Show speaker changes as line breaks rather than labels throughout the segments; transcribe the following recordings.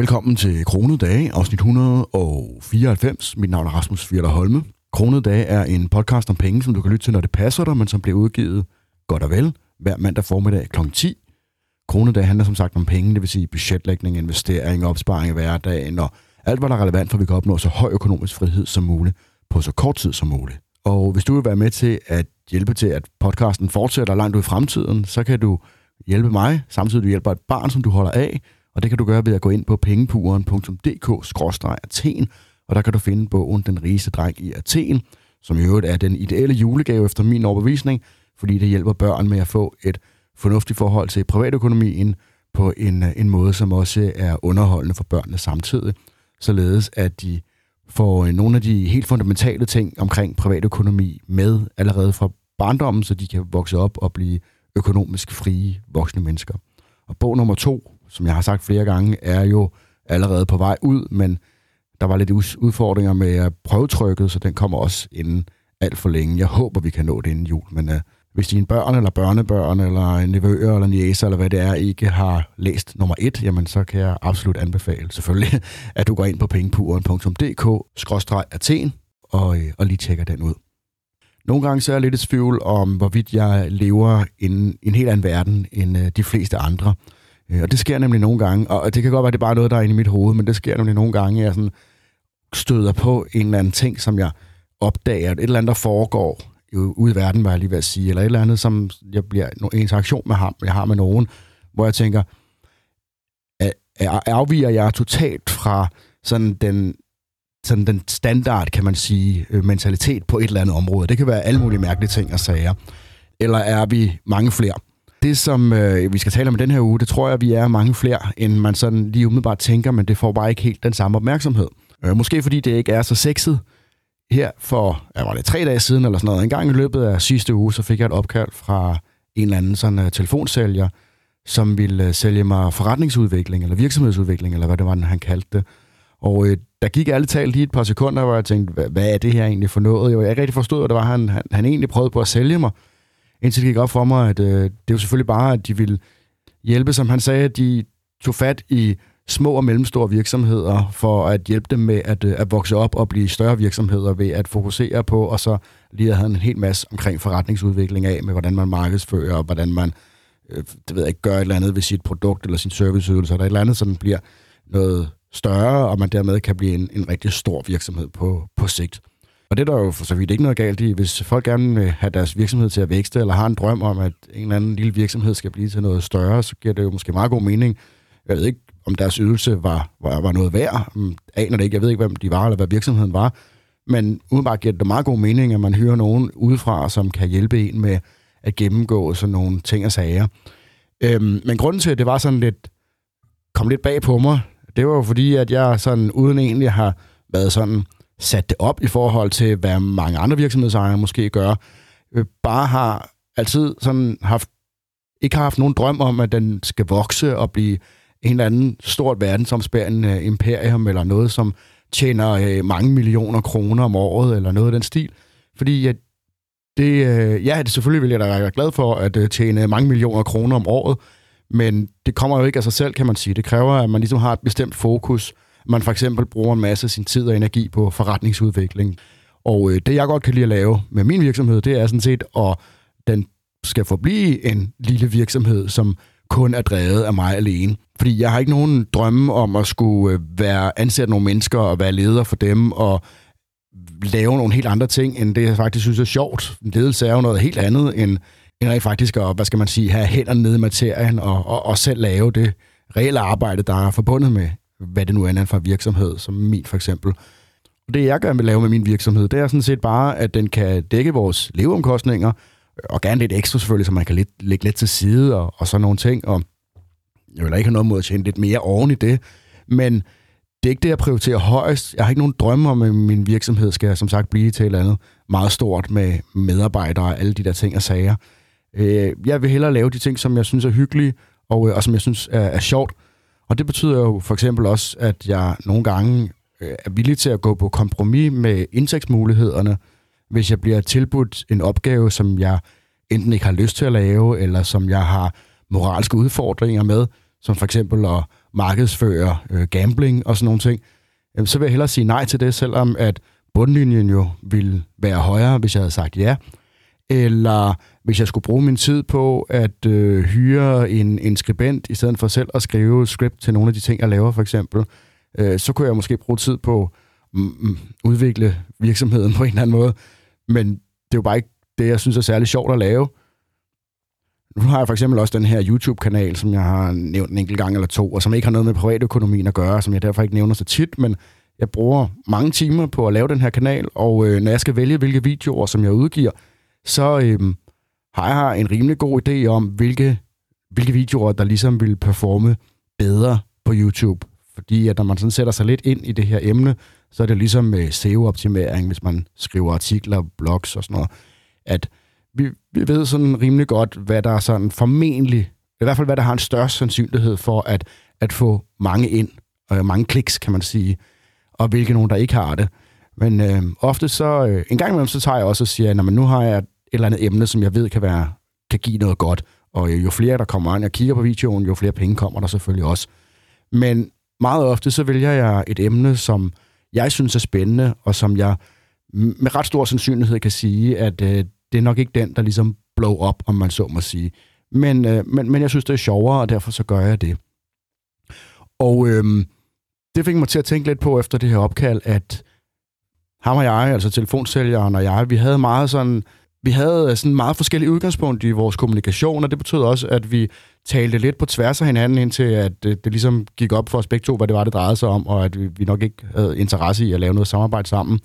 Velkommen til Kronede Dage, afsnit 194. Mit navn er Rasmus Fjerter Holme. Kronede Dage er en podcast om penge, som du kan lytte til, når det passer dig, men som bliver udgivet godt og vel hver mandag formiddag kl. 10. Kronede Dage handler som sagt om penge, det vil sige budgetlægning, investering, opsparing i hverdagen og alt, hvad der er relevant for, at vi kan opnå så høj økonomisk frihed som muligt på så kort tid som muligt. Og hvis du vil være med til at hjælpe til, at podcasten fortsætter langt ud i fremtiden, så kan du hjælpe mig, samtidig du hjælper et barn, som du holder af, og det kan du gøre ved at gå ind på pengepuren.dk-athen, og der kan du finde bogen Den rigeste dreng i Athen, som i øvrigt er den ideelle julegave efter min overbevisning, fordi det hjælper børn med at få et fornuftigt forhold til privatøkonomien på en, en måde, som også er underholdende for børnene samtidig, således at de får øh, nogle af de helt fundamentale ting omkring privatøkonomi med allerede fra barndommen, så de kan vokse op og blive økonomisk frie voksne mennesker. Og bog nummer to, som jeg har sagt flere gange, er jo allerede på vej ud, men der var lidt udfordringer med prøvetrykket, så den kommer også inden alt for længe. Jeg håber, vi kan nå det inden jul, men uh, hvis dine børn eller børnebørn eller nevøer eller niæser eller hvad det er, ikke har læst nummer et, jamen så kan jeg absolut anbefale selvfølgelig, at du går ind på pengepuren.dk-athen og, øh, og lige tjekker den ud. Nogle gange så er jeg lidt i tvivl om, hvorvidt jeg lever i en, en helt anden verden end øh, de fleste andre. Øh, og det sker nemlig nogle gange, og det kan godt være, at det er bare noget, der er inde i mit hoved, men det sker nemlig nogle gange, at jeg sådan støder på en eller anden ting, som jeg opdager, et eller andet, der foregår ude i verden, var jeg lige ved at sige, eller et eller andet, som jeg bliver en interaktion med ham, jeg har med nogen, hvor jeg tænker, afviger jeg totalt fra sådan den, sådan den standard, kan man sige, øh, mentalitet på et eller andet område. Det kan være alle mulige mærkelige ting og sager. Eller er vi mange flere? Det, som øh, vi skal tale om i den her uge, det tror jeg, vi er mange flere, end man sådan lige umiddelbart tænker, men det får bare ikke helt den samme opmærksomhed. Øh, måske fordi det ikke er så sexet. Her for, ja, var det tre dage siden eller sådan noget, en gang i løbet af sidste uge, så fik jeg et opkald fra en eller anden sådan uh, telefonsælger, som ville uh, sælge mig forretningsudvikling, eller virksomhedsudvikling, eller hvad det var, han kaldte det. Og øh, der gik ærligt talt lige et par sekunder, hvor jeg tænkte, hvad, hvad er det her egentlig for noget? Jeg ikke rigtig forstod, hvad det var, han, han, han egentlig prøvede på at sælge mig. Indtil det gik op for mig, at øh, det var jo selvfølgelig bare, at de ville hjælpe, som han sagde, at de tog fat i små og mellemstore virksomheder for at hjælpe dem med at, øh, at vokse op og blive større virksomheder ved at fokusere på, og så lige havde en hel masse omkring forretningsudvikling af, med hvordan man markedsfører, og hvordan man øh, det ved jeg ikke, gør et eller andet ved sit produkt eller sin serviceydelse, eller et eller andet, så den bliver noget større, og man dermed kan blive en, en rigtig stor virksomhed på, på sigt. Og det er der jo for så vidt ikke noget galt i. Hvis folk gerne vil have deres virksomhed til at vækste, eller har en drøm om, at en eller anden lille virksomhed skal blive til noget større, så giver det jo måske meget god mening. Jeg ved ikke, om deres ydelse var, var, var noget værd. Jeg aner det ikke. Jeg ved ikke, hvem de var, eller hvad virksomheden var. Men udenbart giver det meget god mening, at man hører nogen udefra, som kan hjælpe en med at gennemgå sådan nogle ting og sager. Øhm, men grunden til, at det var sådan lidt, kom lidt bag på mig, det var jo fordi, at jeg sådan uden egentlig har været sådan sat det op i forhold til, hvad mange andre virksomhedsejere måske gør, øh, bare har altid sådan haft, ikke har haft nogen drøm om, at den skal vokse og blive en eller anden stort verdensomspændende øh, imperium, eller noget, som tjener øh, mange millioner kroner om året, eller noget af den stil. Fordi at det, øh, ja, det selvfølgelig vil jeg da være glad for at øh, tjene mange millioner kroner om året, men det kommer jo ikke af sig selv, kan man sige. Det kræver, at man ligesom har et bestemt fokus. Man for eksempel bruger en masse af sin tid og energi på forretningsudvikling. Og øh, det, jeg godt kan lide at lave med min virksomhed, det er sådan set, at den skal forblive en lille virksomhed, som kun er drevet af mig alene. Fordi jeg har ikke nogen drømme om at skulle øh, være ansat nogle mennesker og være leder for dem og lave nogle helt andre ting, end det, jeg faktisk synes er sjovt. Ledelse er jo noget helt andet, end, end at faktisk at, hvad skal man sige, have hænderne nede i materien og, og, og selv lave det reelle arbejde, der er forbundet med, hvad det nu er for virksomhed, som min for eksempel. Og det, jeg gerne vil lave med min virksomhed, det er sådan set bare, at den kan dække vores leveomkostninger, øh, og gerne lidt ekstra selvfølgelig, så man kan lidt, lægge lidt til side og, og sådan nogle ting. Og jeg vil ikke have noget mod at tjene lidt mere oven i det, men det er ikke det, jeg prioriterer højst. Jeg har ikke nogen drømme om, at min virksomhed skal som sagt blive til et eller andet meget stort med medarbejdere og alle de der ting og sager. Øh, jeg vil hellere lave de ting, som jeg synes er hyggelige, og, øh, og som jeg synes er, er sjovt. Og det betyder jo for eksempel også, at jeg nogle gange øh, er villig til at gå på kompromis med indtægtsmulighederne, hvis jeg bliver tilbudt en opgave, som jeg enten ikke har lyst til at lave, eller som jeg har moralske udfordringer med, som for eksempel at, markedsføre øh, gambling og sådan nogle ting, øh, så vil jeg hellere sige nej til det, selvom at bundlinjen jo ville være højere, hvis jeg havde sagt ja. Eller hvis jeg skulle bruge min tid på at øh, hyre en, en skribent, i stedet for selv at skrive script til nogle af de ting, jeg laver for eksempel, øh, så kunne jeg måske bruge tid på at mm, udvikle virksomheden på en eller anden måde. Men det er jo bare ikke det, jeg synes er særlig sjovt at lave. Nu har jeg for eksempel også den her YouTube-kanal, som jeg har nævnt en enkelt gang eller to, og som ikke har noget med privatøkonomien at gøre, som jeg derfor ikke nævner så tit, men jeg bruger mange timer på at lave den her kanal, og øh, når jeg skal vælge, hvilke videoer, som jeg udgiver, så øhm, har jeg en rimelig god idé om, hvilke, hvilke videoer, der ligesom vil performe bedre på YouTube. Fordi at når man sådan sætter sig lidt ind i det her emne, så er det ligesom med SEO-optimering, hvis man skriver artikler, blogs og sådan noget, at vi, vi ved sådan rimelig godt, hvad der er sådan formentlig, i hvert fald hvad der har en størst sandsynlighed for at, at få mange ind, og mange kliks, kan man sige, og hvilke nogen, der ikke har det. Men øh, ofte så, øh, en gang imellem, så tager jeg også og siger, at nu har jeg et eller andet emne, som jeg ved kan, være, kan give noget godt, og øh, jo flere, der kommer ind og kigger på videoen, jo flere penge kommer der selvfølgelig også. Men meget ofte, så vælger jeg et emne, som jeg synes er spændende, og som jeg med ret stor sandsynlighed kan sige, at øh, det er nok ikke den, der ligesom blow op, om man så må sige. Men, øh, men, men jeg synes, det er sjovere, og derfor så gør jeg det. Og øh, det fik mig til at tænke lidt på efter det her opkald, at ham og jeg, altså telefonsælgeren og jeg, vi havde meget sådan, vi havde øh, sådan meget forskellige udgangspunkt i vores kommunikation, og det betød også, at vi talte lidt på tværs af hinanden, indtil at det, det ligesom gik op for os begge to, hvad det var, det drejede sig om, og at vi, vi nok ikke havde interesse i at lave noget samarbejde sammen.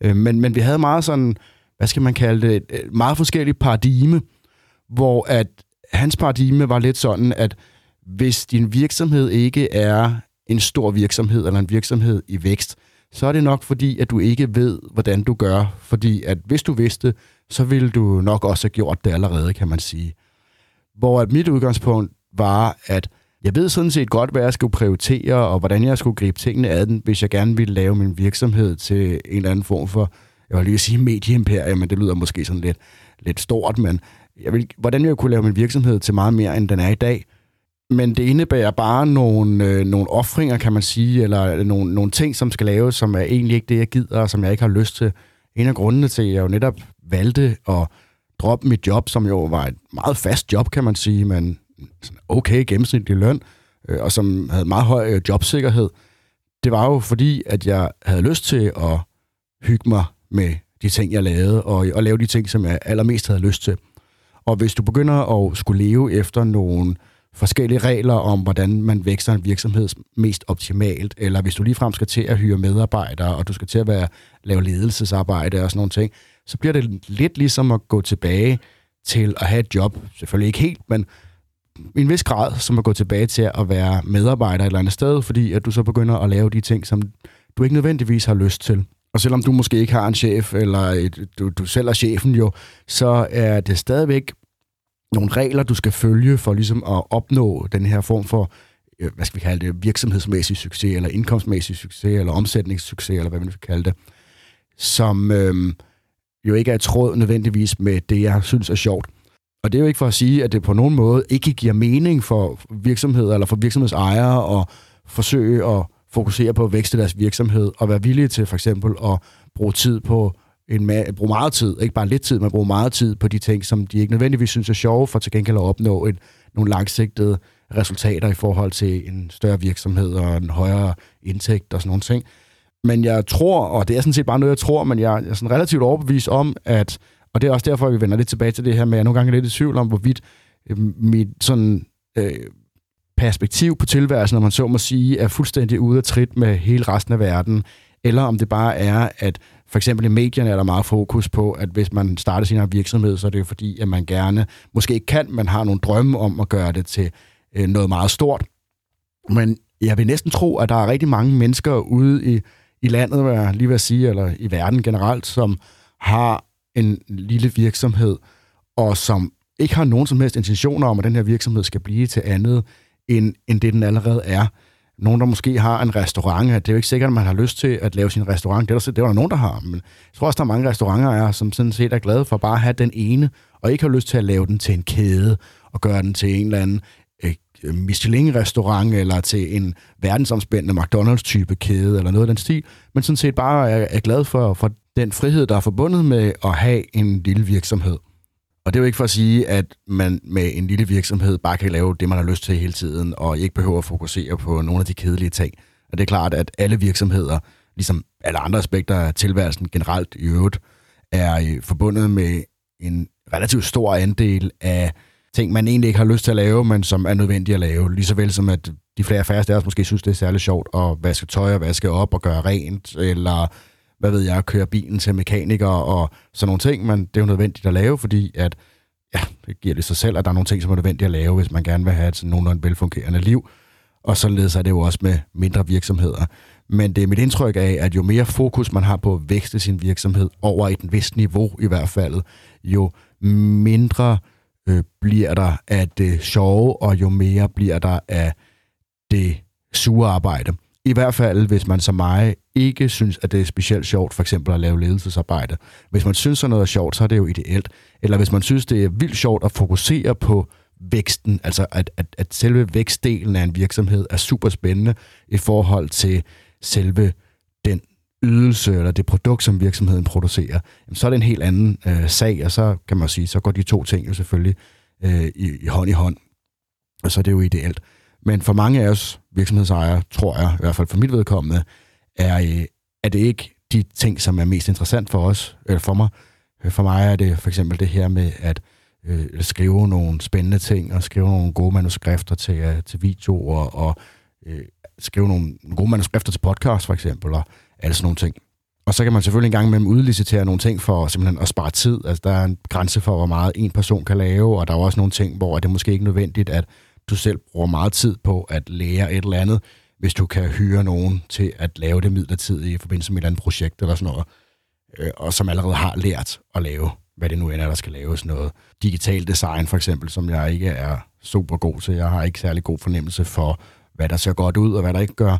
Øh, men, men vi havde meget sådan, hvad skal man kalde det, et meget forskelligt paradigme, hvor at hans paradigme var lidt sådan, at hvis din virksomhed ikke er en stor virksomhed eller en virksomhed i vækst, så er det nok fordi, at du ikke ved, hvordan du gør. Fordi at hvis du vidste, så ville du nok også have gjort det allerede, kan man sige. Hvor at mit udgangspunkt var, at jeg ved sådan set godt, hvad jeg skulle prioritere, og hvordan jeg skulle gribe tingene ad den, hvis jeg gerne ville lave min virksomhed til en eller anden form for, jeg vil lige sige medieimperie, men det lyder måske sådan lidt, lidt stort, men jeg vil, hvordan jeg kunne lave min virksomhed til meget mere, end den er i dag. Men det indebærer bare nogle, øh, nogle offringer, kan man sige, eller øh, nogle, nogle ting, som skal laves, som er egentlig ikke det, jeg gider, og som jeg ikke har lyst til. En af grundene til, at jeg jo netop valgte at droppe mit job, som jo var et meget fast job, kan man sige, men okay gennemsnitlig løn, øh, og som havde meget høj øh, jobsikkerhed, det var jo fordi, at jeg havde lyst til at hygge mig med de ting, jeg lavede, og, og lave de ting, som jeg allermest havde lyst til. Og hvis du begynder at skulle leve efter nogle forskellige regler om, hvordan man vækster en virksomhed mest optimalt, eller hvis du ligefrem skal til at hyre medarbejdere, og du skal til at være, lave ledelsesarbejde og sådan nogle ting, så bliver det lidt ligesom at gå tilbage til at have et job. Selvfølgelig ikke helt, men i en vis grad, som at gå tilbage til at være medarbejder et eller andet sted, fordi at du så begynder at lave de ting, som du ikke nødvendigvis har lyst til. Og selvom du måske ikke har en chef, eller et, du, du selv er chefen jo, så er det stadigvæk nogle regler, du skal følge for ligesom at opnå den her form for, øh, hvad skal vi kalde det, virksomhedsmæssig succes, eller indkomstmæssig succes, eller omsætningssucces, eller hvad man vil kalde det, som øhm, jo ikke er i tråd nødvendigvis med det, jeg synes er sjovt. Og det er jo ikke for at sige, at det på nogen måde ikke giver mening for virksomheder eller for virksomhedsejere at forsøge at fokusere på at vækste deres virksomhed og være villige til for eksempel at bruge tid på en ma- bruge meget tid, ikke bare lidt tid, men bruge meget tid på de ting, som de ikke nødvendigvis synes er sjove, for til gengæld at opnå et, nogle langsigtede resultater i forhold til en større virksomhed og en højere indtægt og sådan nogle ting. Men jeg tror, og det er sådan set bare noget, jeg tror, men jeg er sådan relativt overbevist om, at, og det er også derfor, at vi vender lidt tilbage til det her med, at jeg nogle gange er lidt i tvivl om, hvorvidt øh, mit sådan, øh, perspektiv på tilværelsen, når man så må sige, er fuldstændig ude af trit med hele resten af verden, eller om det bare er, at for eksempel i medierne er der meget fokus på, at hvis man starter sin virksomhed, så er det jo fordi, at man gerne, måske ikke kan, man har nogle drømme om at gøre det til øh, noget meget stort. Men jeg vil næsten tro, at der er rigtig mange mennesker ude i, i landet, hvad jeg lige vil sige, eller i verden generelt, som har en lille virksomhed, og som ikke har nogen som helst intentioner om, at den her virksomhed skal blive til andet, end, end det den allerede er nogen, der måske har en restaurant. Det er jo ikke sikkert, at man har lyst til at lave sin restaurant. Det er der, det er der nogen, der har. Men jeg tror også, der er mange restauranter, er, som sådan set er glade for bare at have den ene, og ikke har lyst til at lave den til en kæde, og gøre den til en eller anden øh, Michelin-restaurant eller til en verdensomspændende McDonald's-type kæde eller noget af den stil, men sådan set bare er, er glad for, for den frihed, der er forbundet med at have en lille virksomhed. Og det er jo ikke for at sige, at man med en lille virksomhed bare kan lave det, man har lyst til hele tiden, og ikke behøver at fokusere på nogle af de kedelige ting. Og det er klart, at alle virksomheder, ligesom alle andre aspekter af tilværelsen generelt i øvrigt, er øh, forbundet med en relativt stor andel af ting, man egentlig ikke har lyst til at lave, men som er nødvendige at lave. Lige så vel som at de flere færreste af os måske synes, det er særlig sjovt at vaske tøj og vaske op og gøre rent, eller hvad ved jeg, køre bilen til mekaniker og sådan nogle ting, men det er jo nødvendigt at lave, fordi at, ja, det giver det sig selv, at der er nogle ting, som er nødvendige at lave, hvis man gerne vil have et sådan nogenlunde velfungerende liv. Og således er det jo også med mindre virksomheder. Men det er mit indtryk af, at jo mere fokus man har på at vækste sin virksomhed over et vist niveau i hvert fald, jo mindre øh, bliver der af det sjove, og jo mere bliver der af det sure arbejde. I hvert fald, hvis man som mig ikke synes, at det er specielt sjovt, for eksempel at lave ledelsesarbejde. Hvis man synes, at noget er sjovt, så er det jo ideelt. Eller hvis man synes, det er vildt sjovt at fokusere på væksten, altså at, at, at selve vækstdelen af en virksomhed er super spændende i forhold til selve den ydelse eller det produkt, som virksomheden producerer, jamen, så er det en helt anden øh, sag, og så kan man sige, så går de to ting jo selvfølgelig øh, i, i hånd i hånd, og så er det jo ideelt. Men for mange af os virksomhedsejere, tror jeg, i hvert fald for mit vedkommende, er, øh, er det ikke de ting, som er mest interessant for os, eller for mig. Øh, for mig er det for eksempel det her med at øh, skrive nogle spændende ting, og skrive nogle gode manuskrifter til, uh, til videoer, og øh, skrive nogle gode manuskrifter til podcast for eksempel, og alle sådan nogle ting. Og så kan man selvfølgelig engang imellem udlicitere nogle ting for simpelthen at spare tid. Altså, der er en grænse for, hvor meget en person kan lave, og der er også nogle ting, hvor det måske ikke er nødvendigt, at du selv bruger meget tid på at lære et eller andet, hvis du kan hyre nogen til at lave det midlertidigt i forbindelse med et eller andet projekt eller sådan noget, øh, og som allerede har lært at lave, hvad det nu end er, der skal laves noget. Digital design for eksempel, som jeg ikke er super god til. Jeg har ikke særlig god fornemmelse for, hvad der ser godt ud og hvad der ikke gør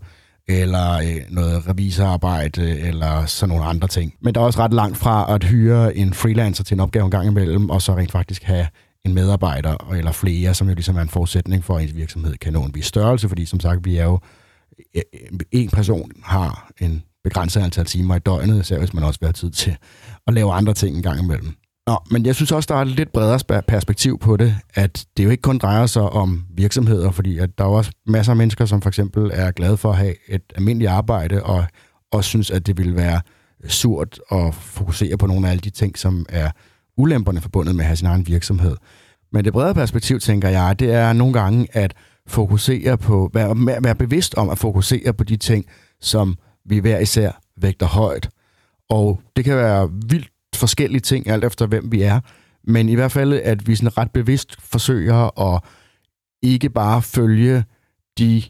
eller øh, noget revisorarbejde, eller sådan nogle andre ting. Men der er også ret langt fra at hyre en freelancer til en opgave en gang imellem, og så rent faktisk have en medarbejder eller flere, som jo ligesom er en forudsætning for, at en virksomhed kan nå en vis størrelse, fordi som sagt, vi er jo en person har en begrænset antal timer i døgnet, især hvis man også vil have tid til at lave andre ting en gang imellem. Nå, men jeg synes også, der er et lidt bredere perspektiv på det, at det jo ikke kun drejer sig om virksomheder, fordi at der er også masser af mennesker, som for eksempel er glade for at have et almindeligt arbejde, og også synes, at det ville være surt at fokusere på nogle af alle de ting, som er ulemperne forbundet med at have sin egen virksomhed. Men det bredere perspektiv, tænker jeg, det er nogle gange at fokusere på, være, være bevidst om at fokusere på de ting, som vi hver især vægter højt. Og det kan være vildt forskellige ting, alt efter hvem vi er. Men i hvert fald, at vi sådan ret bevidst forsøger at ikke bare følge de,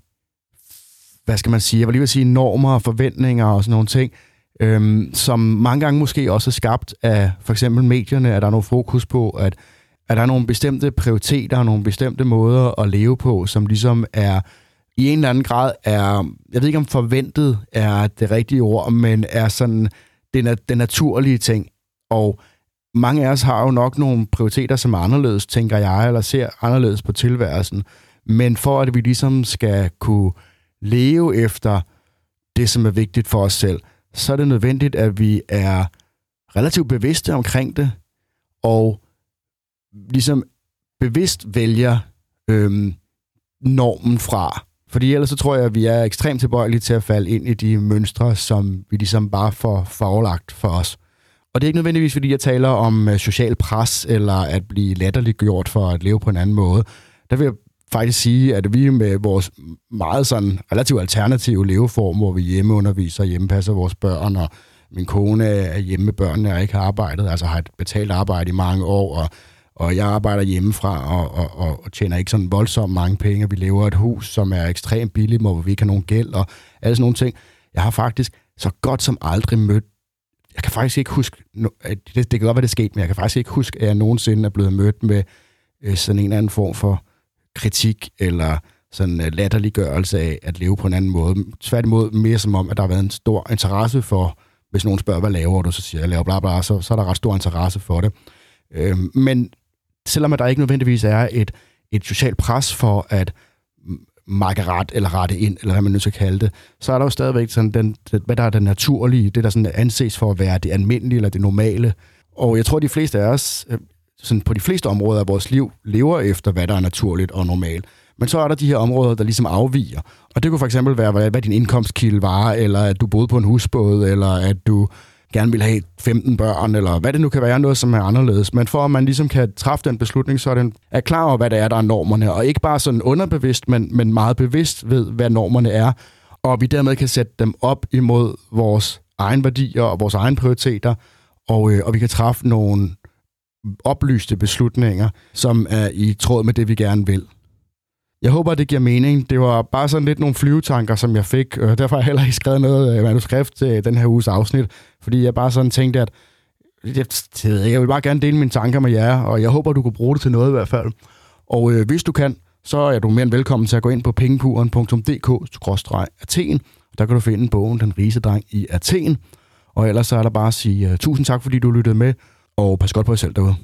hvad skal man sige, jeg vil lige vil sige, normer og forventninger og sådan nogle ting, øhm, som mange gange måske også er skabt af for eksempel medierne, at der er noget fokus på, at, at der er nogle bestemte prioriteter og nogle bestemte måder at leve på, som ligesom er i en eller anden grad er, jeg ved ikke om forventet er det rigtige ord, men er sådan den, den naturlige ting. Og mange af os har jo nok nogle prioriteter, som er anderledes, tænker jeg, eller ser anderledes på tilværelsen. Men for at vi ligesom skal kunne leve efter det, som er vigtigt for os selv, så er det nødvendigt, at vi er relativt bevidste omkring det, og ligesom bevidst vælger øhm, normen fra. Fordi ellers så tror jeg, at vi er ekstremt tilbøjelige til at falde ind i de mønstre, som vi ligesom bare får forelagt for os. Og det er ikke nødvendigvis, fordi jeg taler om øh, social pres, eller at blive latterligt gjort for at leve på en anden måde. Der vil jeg faktisk sige, at vi med vores meget sådan relativt alternative leveform, hvor vi hjemmeunderviser og hjemmepasser vores børn, og min kone er hjemme med børnene og ikke har arbejdet, altså har et betalt arbejde i mange år, og, og jeg arbejder hjemmefra og, og, og, og tjener ikke sådan voldsomt mange penge. Vi lever et hus, som er ekstremt billigt, hvor vi ikke har nogen gæld og alle sådan nogle ting. Jeg har faktisk så godt som aldrig mødt jeg kan faktisk ikke huske, det, det kan godt være, det skete, men jeg kan faktisk ikke huske, at jeg nogensinde er blevet mødt med øh, sådan en eller anden form for kritik eller sådan øh, latterliggørelse af at leve på en anden måde. Tværtimod mere som om, at der har været en stor interesse for, hvis nogen spørger, hvad laver du, så siger jeg, laver bla bla, så, så er der ret stor interesse for det. Øh, men selvom at der ikke nødvendigvis er et, et socialt pres for at makke ret, eller rette ind, eller hvad man nu skal kalde det, så er der jo stadigvæk sådan den, hvad der er det naturlige, det der sådan anses for at være det almindelige eller det normale. Og jeg tror, de fleste af os, øh, sådan på de fleste områder af vores liv, lever efter, hvad der er naturligt og normalt. Men så er der de her områder, der ligesom afviger. Og det kunne for eksempel være, hvad din indkomstkilde var, eller at du boede på en husbåd, eller at du gerne vil have 15 børn, eller hvad det nu kan være, noget som er anderledes. Men for at man ligesom kan træffe den beslutning, så er den er klar over, hvad det er, der er normerne, og ikke bare sådan underbevidst, men, men meget bevidst ved, hvad normerne er, og vi dermed kan sætte dem op imod vores egen værdier og vores egen prioriteter, og, øh, og vi kan træffe nogle oplyste beslutninger, som er i tråd med det, vi gerne vil. Jeg håber, det giver mening. Det var bare sådan lidt nogle flyvetanker, som jeg fik, og derfor har jeg heller ikke skrevet noget øh, manuskript til den her uges afsnit, fordi jeg bare sådan tænkte, at jeg, jeg vil bare gerne dele mine tanker med jer, og jeg håber, du kan bruge det til noget i hvert fald. Og øh, hvis du kan, så er du mere end velkommen til at gå ind på pengepuren.dk-athen. Der kan du finde bogen Den Rise Dreng i Athen. Og ellers så er der bare at sige uh, tusind tak, fordi du lyttede med, og pas godt på jer selv derude.